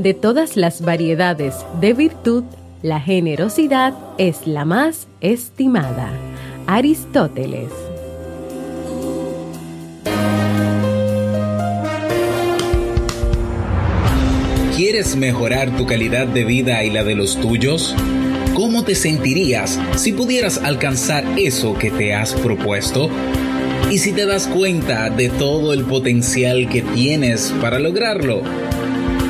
De todas las variedades de virtud, la generosidad es la más estimada. Aristóteles. ¿Quieres mejorar tu calidad de vida y la de los tuyos? ¿Cómo te sentirías si pudieras alcanzar eso que te has propuesto? ¿Y si te das cuenta de todo el potencial que tienes para lograrlo?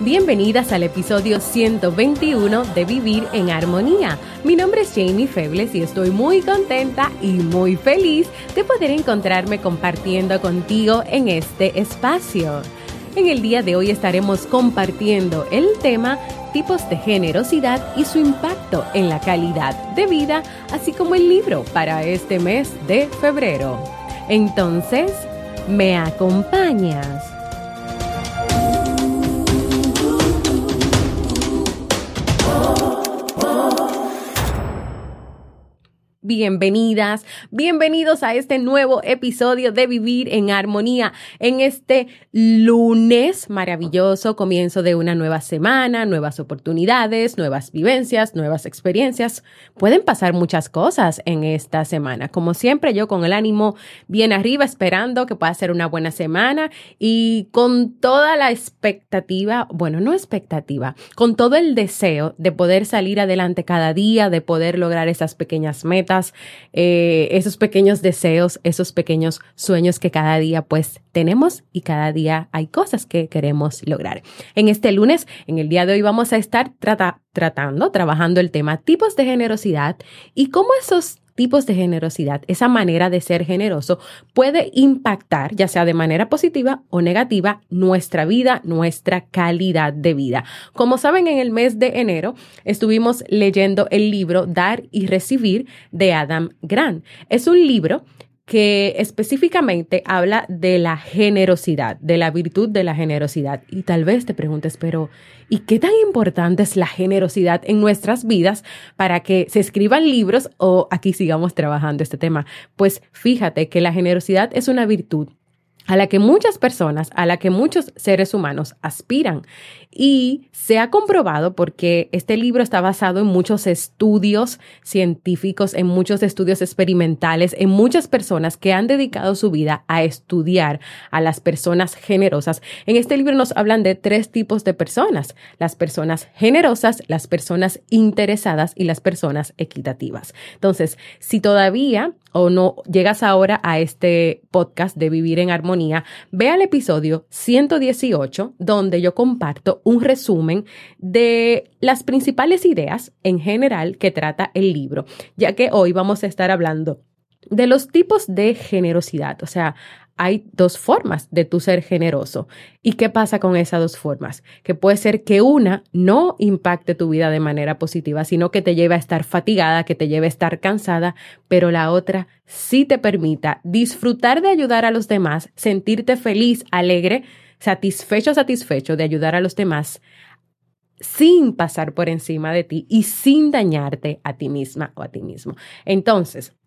Bienvenidas al episodio 121 de Vivir en Armonía. Mi nombre es Jamie Febles y estoy muy contenta y muy feliz de poder encontrarme compartiendo contigo en este espacio. En el día de hoy estaremos compartiendo el tema tipos de generosidad y su impacto en la calidad de vida, así como el libro para este mes de febrero. Entonces, ¿me acompañas? Bienvenidas, bienvenidos a este nuevo episodio de Vivir en Armonía en este lunes maravilloso, comienzo de una nueva semana, nuevas oportunidades, nuevas vivencias, nuevas experiencias. Pueden pasar muchas cosas en esta semana. Como siempre, yo con el ánimo bien arriba, esperando que pueda ser una buena semana y con toda la expectativa, bueno, no expectativa, con todo el deseo de poder salir adelante cada día, de poder lograr esas pequeñas metas eh, esos pequeños deseos, esos pequeños sueños que cada día pues tenemos y cada día hay cosas que queremos lograr. En este lunes, en el día de hoy vamos a estar tratando, trabajando el tema tipos de generosidad y cómo esos tipos de generosidad, esa manera de ser generoso puede impactar, ya sea de manera positiva o negativa, nuestra vida, nuestra calidad de vida. Como saben, en el mes de enero estuvimos leyendo el libro Dar y Recibir de Adam Grant. Es un libro que específicamente habla de la generosidad, de la virtud de la generosidad. Y tal vez te preguntes, pero ¿y qué tan importante es la generosidad en nuestras vidas para que se escriban libros o aquí sigamos trabajando este tema? Pues fíjate que la generosidad es una virtud a la que muchas personas, a la que muchos seres humanos aspiran. Y se ha comprobado porque este libro está basado en muchos estudios científicos, en muchos estudios experimentales, en muchas personas que han dedicado su vida a estudiar a las personas generosas. En este libro nos hablan de tres tipos de personas, las personas generosas, las personas interesadas y las personas equitativas. Entonces, si todavía o no llegas ahora a este podcast de Vivir en Armonía, ve al episodio 118 donde yo comparto un resumen de las principales ideas en general que trata el libro, ya que hoy vamos a estar hablando de los tipos de generosidad, o sea, hay dos formas de tu ser generoso. ¿Y qué pasa con esas dos formas? Que puede ser que una no impacte tu vida de manera positiva, sino que te lleve a estar fatigada, que te lleve a estar cansada, pero la otra sí te permita disfrutar de ayudar a los demás, sentirte feliz, alegre, satisfecho, satisfecho de ayudar a los demás sin pasar por encima de ti y sin dañarte a ti misma o a ti mismo. Entonces,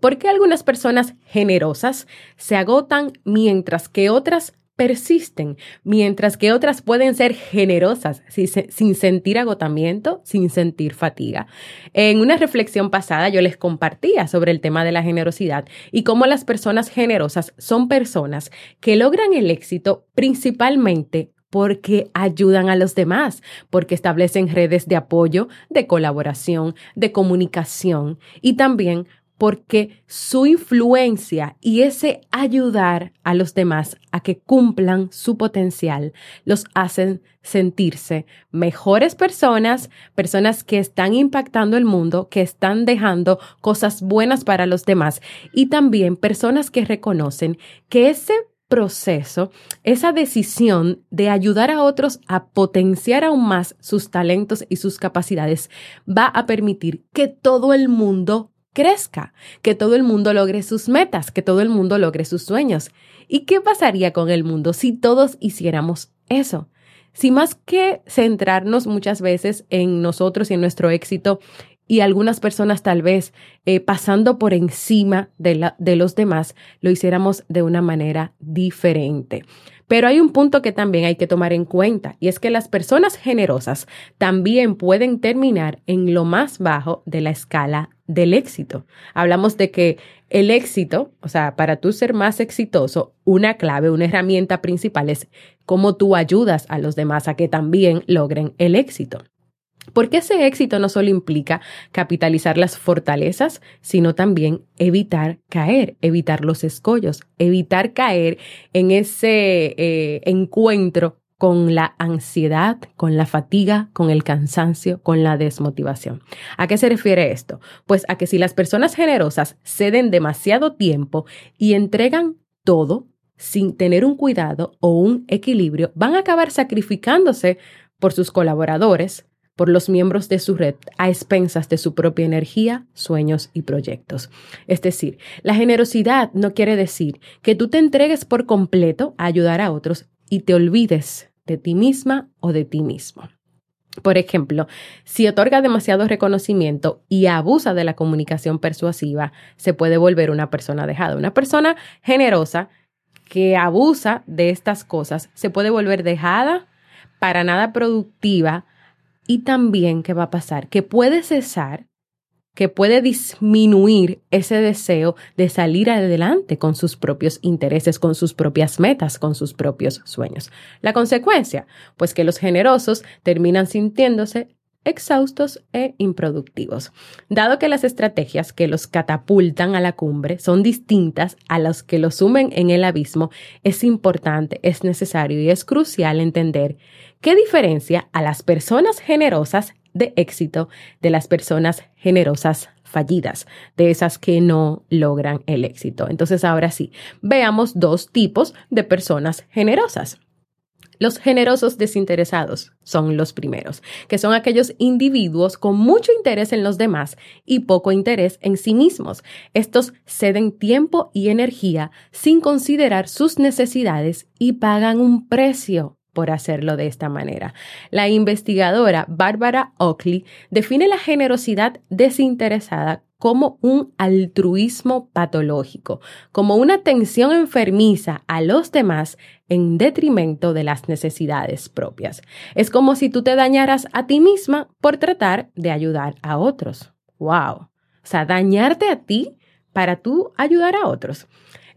¿Por qué algunas personas generosas se agotan mientras que otras persisten, mientras que otras pueden ser generosas sin sentir agotamiento, sin sentir fatiga. En una reflexión pasada yo les compartía sobre el tema de la generosidad y cómo las personas generosas son personas que logran el éxito principalmente porque ayudan a los demás, porque establecen redes de apoyo, de colaboración, de comunicación y también porque su influencia y ese ayudar a los demás a que cumplan su potencial los hacen sentirse mejores personas, personas que están impactando el mundo, que están dejando cosas buenas para los demás. Y también personas que reconocen que ese proceso, esa decisión de ayudar a otros a potenciar aún más sus talentos y sus capacidades va a permitir que todo el mundo crezca, que todo el mundo logre sus metas, que todo el mundo logre sus sueños. ¿Y qué pasaría con el mundo si todos hiciéramos eso? Si más que centrarnos muchas veces en nosotros y en nuestro éxito y algunas personas tal vez eh, pasando por encima de, la, de los demás, lo hiciéramos de una manera diferente. Pero hay un punto que también hay que tomar en cuenta y es que las personas generosas también pueden terminar en lo más bajo de la escala del éxito. Hablamos de que el éxito, o sea, para tú ser más exitoso, una clave, una herramienta principal es cómo tú ayudas a los demás a que también logren el éxito. Porque ese éxito no solo implica capitalizar las fortalezas, sino también evitar caer, evitar los escollos, evitar caer en ese eh, encuentro con la ansiedad, con la fatiga, con el cansancio, con la desmotivación. ¿A qué se refiere esto? Pues a que si las personas generosas ceden demasiado tiempo y entregan todo sin tener un cuidado o un equilibrio, van a acabar sacrificándose por sus colaboradores, por los miembros de su red a expensas de su propia energía, sueños y proyectos. Es decir, la generosidad no quiere decir que tú te entregues por completo a ayudar a otros y te olvides de ti misma o de ti mismo. Por ejemplo, si otorga demasiado reconocimiento y abusa de la comunicación persuasiva, se puede volver una persona dejada. Una persona generosa que abusa de estas cosas se puede volver dejada, para nada productiva, y también, ¿qué va a pasar? Que puede cesar, que puede disminuir ese deseo de salir adelante con sus propios intereses, con sus propias metas, con sus propios sueños. La consecuencia, pues que los generosos terminan sintiéndose exhaustos e improductivos. Dado que las estrategias que los catapultan a la cumbre son distintas a las que los sumen en el abismo, es importante, es necesario y es crucial entender qué diferencia a las personas generosas de éxito de las personas generosas fallidas, de esas que no logran el éxito. Entonces, ahora sí, veamos dos tipos de personas generosas. Los generosos desinteresados son los primeros, que son aquellos individuos con mucho interés en los demás y poco interés en sí mismos. Estos ceden tiempo y energía sin considerar sus necesidades y pagan un precio por hacerlo de esta manera. La investigadora Barbara Oakley define la generosidad desinteresada como un altruismo patológico, como una atención enfermiza a los demás en detrimento de las necesidades propias. Es como si tú te dañaras a ti misma por tratar de ayudar a otros. ¡Wow! O sea, dañarte a ti para tú ayudar a otros.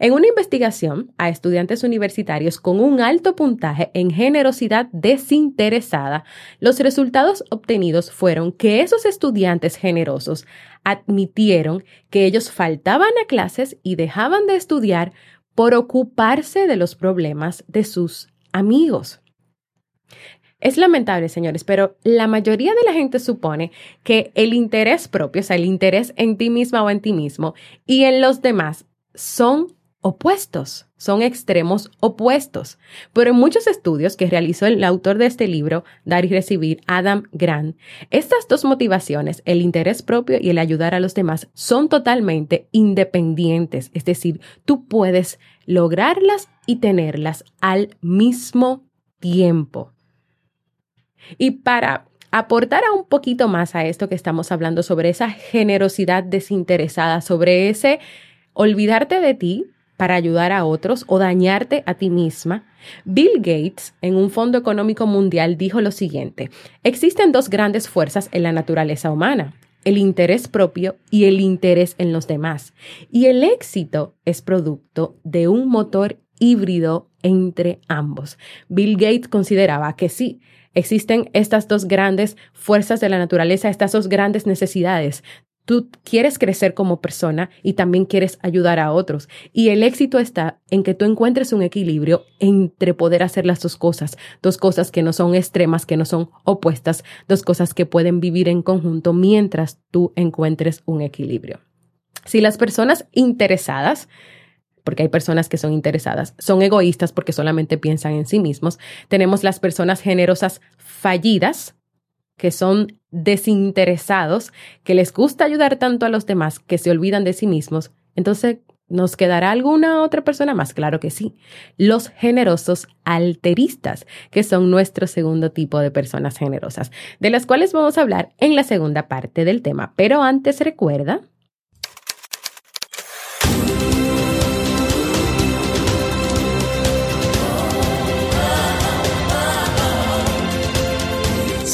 En una investigación a estudiantes universitarios con un alto puntaje en generosidad desinteresada, los resultados obtenidos fueron que esos estudiantes generosos admitieron que ellos faltaban a clases y dejaban de estudiar por ocuparse de los problemas de sus amigos. Es lamentable, señores, pero la mayoría de la gente supone que el interés propio, o sea, el interés en ti misma o en ti mismo y en los demás son opuestos, son extremos opuestos. Pero en muchos estudios que realizó el autor de este libro, Dar y Recibir, Adam Grant, estas dos motivaciones, el interés propio y el ayudar a los demás, son totalmente independientes. Es decir, tú puedes lograrlas y tenerlas al mismo tiempo. Y para aportar un poquito más a esto que estamos hablando sobre esa generosidad desinteresada, sobre ese olvidarte de ti, para ayudar a otros o dañarte a ti misma, Bill Gates, en un Fondo Económico Mundial, dijo lo siguiente, existen dos grandes fuerzas en la naturaleza humana, el interés propio y el interés en los demás. Y el éxito es producto de un motor híbrido entre ambos. Bill Gates consideraba que sí, existen estas dos grandes fuerzas de la naturaleza, estas dos grandes necesidades. Tú quieres crecer como persona y también quieres ayudar a otros. Y el éxito está en que tú encuentres un equilibrio entre poder hacer las dos cosas, dos cosas que no son extremas, que no son opuestas, dos cosas que pueden vivir en conjunto mientras tú encuentres un equilibrio. Si las personas interesadas porque hay personas que son interesadas, son egoístas porque solamente piensan en sí mismos. Tenemos las personas generosas fallidas, que son desinteresados, que les gusta ayudar tanto a los demás que se olvidan de sí mismos. Entonces, ¿nos quedará alguna otra persona más? Claro que sí. Los generosos alteristas, que son nuestro segundo tipo de personas generosas, de las cuales vamos a hablar en la segunda parte del tema. Pero antes recuerda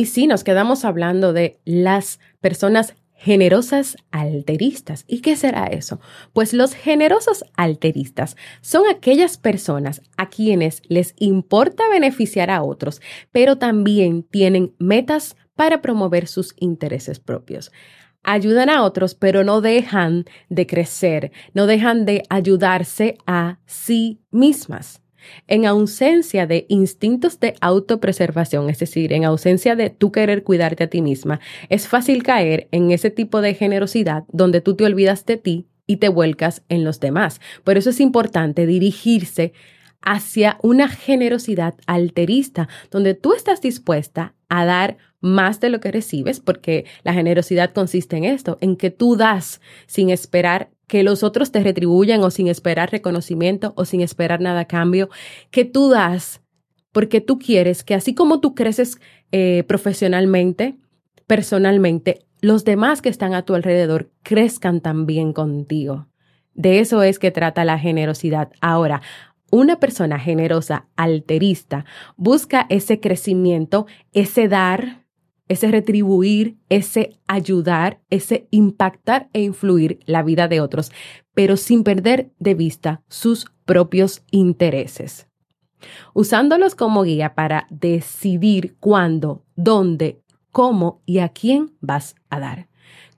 Y sí, nos quedamos hablando de las personas generosas alteristas. ¿Y qué será eso? Pues los generosos alteristas son aquellas personas a quienes les importa beneficiar a otros, pero también tienen metas para promover sus intereses propios. Ayudan a otros, pero no dejan de crecer, no dejan de ayudarse a sí mismas. En ausencia de instintos de autopreservación, es decir, en ausencia de tú querer cuidarte a ti misma, es fácil caer en ese tipo de generosidad donde tú te olvidas de ti y te vuelcas en los demás. Por eso es importante dirigirse hacia una generosidad alterista, donde tú estás dispuesta a dar más de lo que recibes, porque la generosidad consiste en esto, en que tú das sin esperar que los otros te retribuyan o sin esperar reconocimiento o sin esperar nada a cambio, que tú das porque tú quieres que así como tú creces eh, profesionalmente, personalmente, los demás que están a tu alrededor crezcan también contigo. De eso es que trata la generosidad. Ahora, una persona generosa, alterista, busca ese crecimiento, ese dar, ese retribuir, ese ayudar, ese impactar e influir la vida de otros, pero sin perder de vista sus propios intereses. Usándolos como guía para decidir cuándo, dónde, cómo y a quién vas a dar.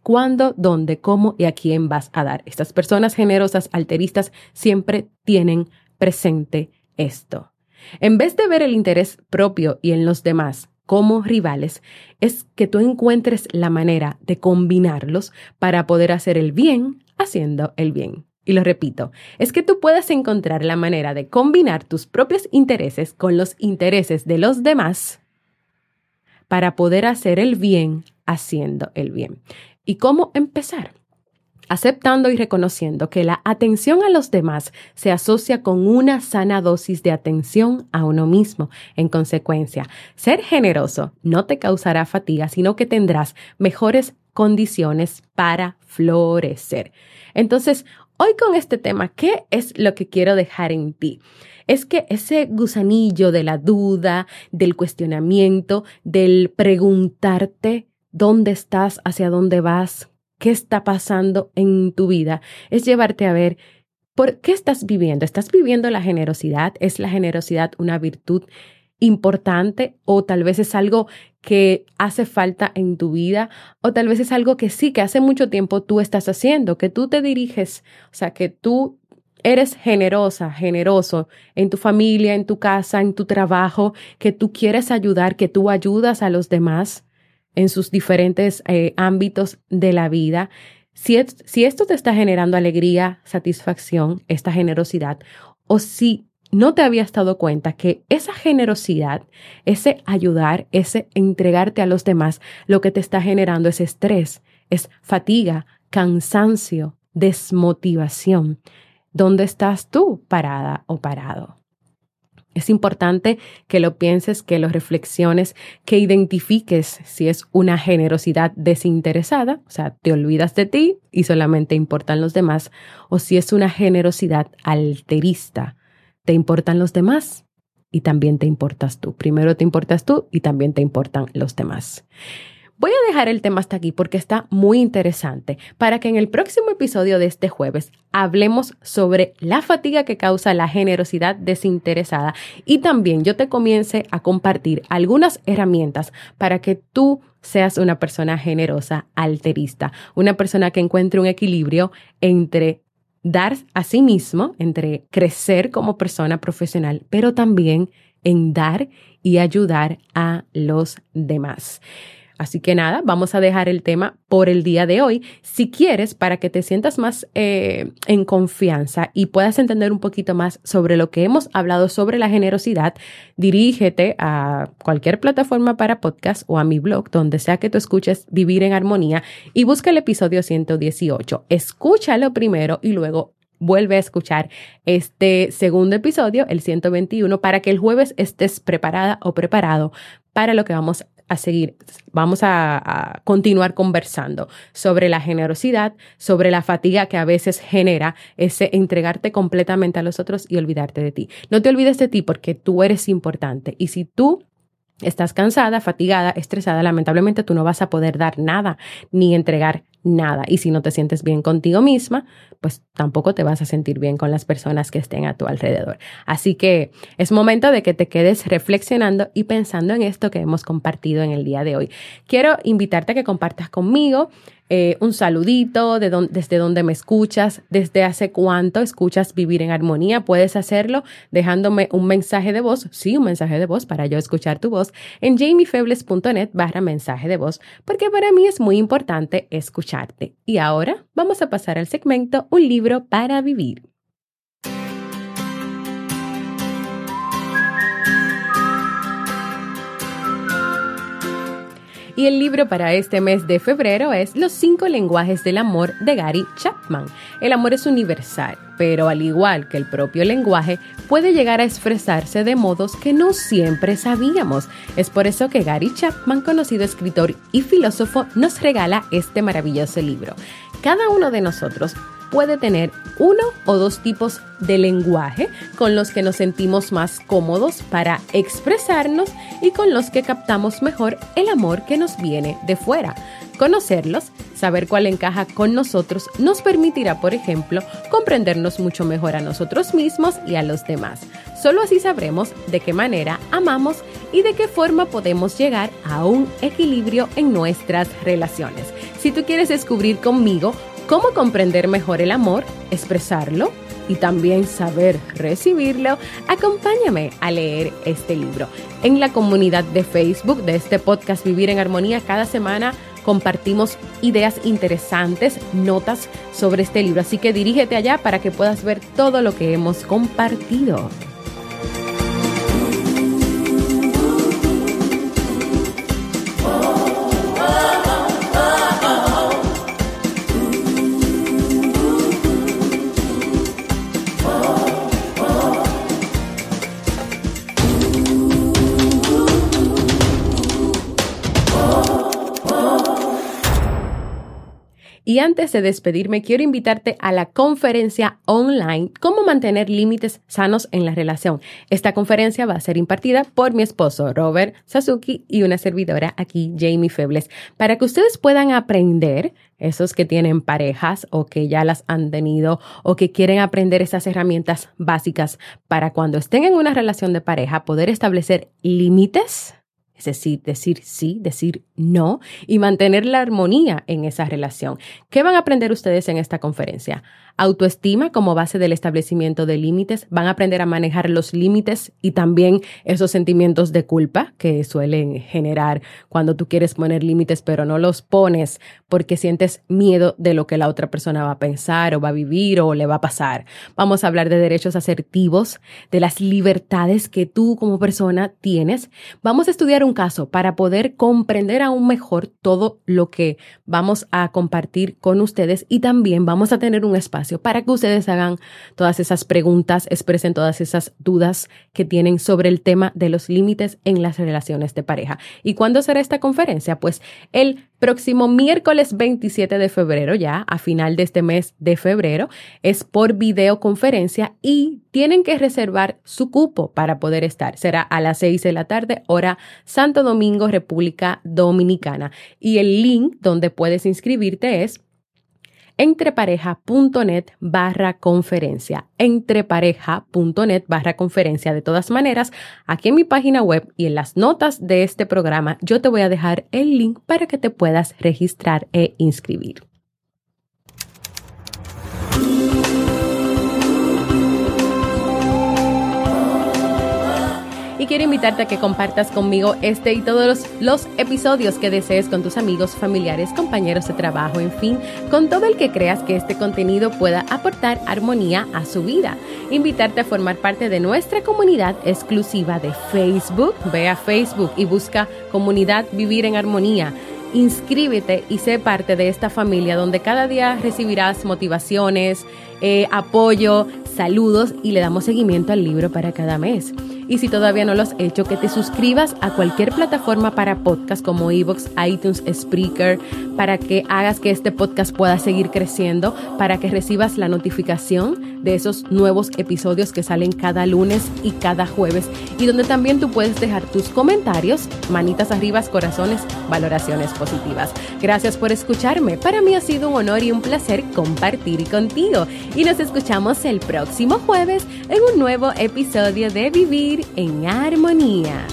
Cuándo, dónde, cómo y a quién vas a dar. Estas personas generosas, alteristas, siempre tienen presente esto. En vez de ver el interés propio y en los demás, como rivales es que tú encuentres la manera de combinarlos para poder hacer el bien haciendo el bien. Y lo repito, es que tú puedes encontrar la manera de combinar tus propios intereses con los intereses de los demás para poder hacer el bien haciendo el bien. ¿Y cómo empezar? Aceptando y reconociendo que la atención a los demás se asocia con una sana dosis de atención a uno mismo. En consecuencia, ser generoso no te causará fatiga, sino que tendrás mejores condiciones para florecer. Entonces, hoy con este tema, ¿qué es lo que quiero dejar en ti? Es que ese gusanillo de la duda, del cuestionamiento, del preguntarte dónde estás, hacia dónde vas, qué está pasando en tu vida, es llevarte a ver por qué estás viviendo. ¿Estás viviendo la generosidad? ¿Es la generosidad una virtud importante o tal vez es algo que hace falta en tu vida o tal vez es algo que sí, que hace mucho tiempo tú estás haciendo, que tú te diriges, o sea, que tú eres generosa, generoso en tu familia, en tu casa, en tu trabajo, que tú quieres ayudar, que tú ayudas a los demás en sus diferentes eh, ámbitos de la vida. Si, si esto te está generando alegría, satisfacción, esta generosidad, o si no te habías dado cuenta que esa generosidad, ese ayudar, ese entregarte a los demás, lo que te está generando es estrés, es fatiga, cansancio, desmotivación. ¿Dónde estás tú parada o parado? Es importante que lo pienses, que lo reflexiones, que identifiques si es una generosidad desinteresada, o sea, te olvidas de ti y solamente importan los demás, o si es una generosidad alterista, te importan los demás y también te importas tú. Primero te importas tú y también te importan los demás. Voy a dejar el tema hasta aquí porque está muy interesante para que en el próximo episodio de este jueves hablemos sobre la fatiga que causa la generosidad desinteresada y también yo te comience a compartir algunas herramientas para que tú seas una persona generosa, alterista, una persona que encuentre un equilibrio entre dar a sí mismo, entre crecer como persona profesional, pero también en dar y ayudar a los demás. Así que nada, vamos a dejar el tema por el día de hoy. Si quieres, para que te sientas más eh, en confianza y puedas entender un poquito más sobre lo que hemos hablado sobre la generosidad, dirígete a cualquier plataforma para podcast o a mi blog, donde sea que tú escuches Vivir en Armonía y busca el episodio 118. Escúchalo primero y luego vuelve a escuchar este segundo episodio, el 121, para que el jueves estés preparada o preparado para lo que vamos a seguir, vamos a, continuar conversando sobre la generosidad, sobre la fatiga que a veces genera ese entregarte completamente a los otros y olvidarte de ti. No te olvides de ti porque tú eres importante y si tú estás cansada, fatigada, estresada, lamentablemente tú no vas a poder dar nada ni entregar nada. Y si no te sientes bien contigo misma, pues tampoco te vas a sentir bien con las personas que estén a tu alrededor. Así que es momento de que te quedes reflexionando y pensando en esto que hemos compartido en el día de hoy. Quiero invitarte a que compartas conmigo eh, un saludito, de desde donde me escuchas, desde hace cuánto escuchas Vivir en Armonía. Puedes hacerlo dejándome un mensaje de voz, sí, un mensaje de voz para yo escuchar tu voz en jamiefebles.net barra mensaje de voz, porque para mí es muy importante escucharte. Y ahora vamos a pasar al segmento Un libro para vivir. Y el libro para este mes de febrero es Los cinco lenguajes del amor de Gary Chapman. El amor es universal, pero al igual que el propio lenguaje, puede llegar a expresarse de modos que no siempre sabíamos. Es por eso que Gary Chapman, conocido escritor y filósofo, nos regala este maravilloso libro. Cada uno de nosotros puede tener uno o dos tipos de lenguaje con los que nos sentimos más cómodos para expresarnos y con los que captamos mejor el amor que nos viene de fuera. Conocerlos, saber cuál encaja con nosotros, nos permitirá, por ejemplo, comprendernos mucho mejor a nosotros mismos y a los demás. Solo así sabremos de qué manera amamos y de qué forma podemos llegar a un equilibrio en nuestras relaciones. Si tú quieres descubrir conmigo cómo comprender mejor el amor, expresarlo y también saber recibirlo, acompáñame a leer este libro. En la comunidad de Facebook de este podcast Vivir en Armonía, cada semana compartimos ideas interesantes, notas sobre este libro. Así que dirígete allá para que puedas ver todo lo que hemos compartido. Y antes de despedirme, quiero invitarte a la conferencia online Cómo mantener límites sanos en la relación. Esta conferencia va a ser impartida por mi esposo Robert Sasuki y una servidora aquí, Jamie Febles, para que ustedes puedan aprender, esos que tienen parejas o que ya las han tenido o que quieren aprender esas herramientas básicas para cuando estén en una relación de pareja, poder establecer límites decir sí, decir no y mantener la armonía en esa relación. ¿Qué van a aprender ustedes en esta conferencia? Autoestima como base del establecimiento de límites, van a aprender a manejar los límites y también esos sentimientos de culpa que suelen generar cuando tú quieres poner límites pero no los pones porque sientes miedo de lo que la otra persona va a pensar o va a vivir o le va a pasar. Vamos a hablar de derechos asertivos, de las libertades que tú como persona tienes. Vamos a estudiar un caso para poder comprender aún mejor todo lo que vamos a compartir con ustedes y también vamos a tener un para que ustedes hagan todas esas preguntas, expresen todas esas dudas que tienen sobre el tema de los límites en las relaciones de pareja. ¿Y cuándo será esta conferencia? Pues el próximo miércoles 27 de febrero, ya a final de este mes de febrero, es por videoconferencia y tienen que reservar su cupo para poder estar. Será a las 6 de la tarde, hora Santo Domingo, República Dominicana. Y el link donde puedes inscribirte es entrepareja.net barra conferencia. Entrepareja.net barra conferencia. De todas maneras, aquí en mi página web y en las notas de este programa, yo te voy a dejar el link para que te puedas registrar e inscribir. Y quiero invitarte a que compartas conmigo este y todos los, episodios que desees con tus amigos, familiares, compañeros de trabajo, en fin, con todo el que creas que este contenido pueda aportar armonía a su vida. Invitarte a formar parte de nuestra comunidad exclusiva de Facebook. Ve a Facebook y busca Comunidad Vivir en Armonía inscríbete y sé parte de esta familia donde cada día recibirás motivaciones, eh, apoyo, saludos y le damos seguimiento al libro para cada mes. Y si todavía no lo has hecho, que te suscribas a cualquier plataforma para podcast como Evox, iTunes, Spreaker, para que hagas que este podcast pueda seguir creciendo, para que recibas la notificación de esos nuevos episodios que salen cada lunes y cada jueves y donde también tú puedes dejar tus comentarios, manitas arriba, corazones, valoraciones positivas. Gracias por escucharme. Para mí ha sido un honor y un placer compartir contigo y nos escuchamos el próximo jueves en un nuevo episodio de Vivir en Armonía.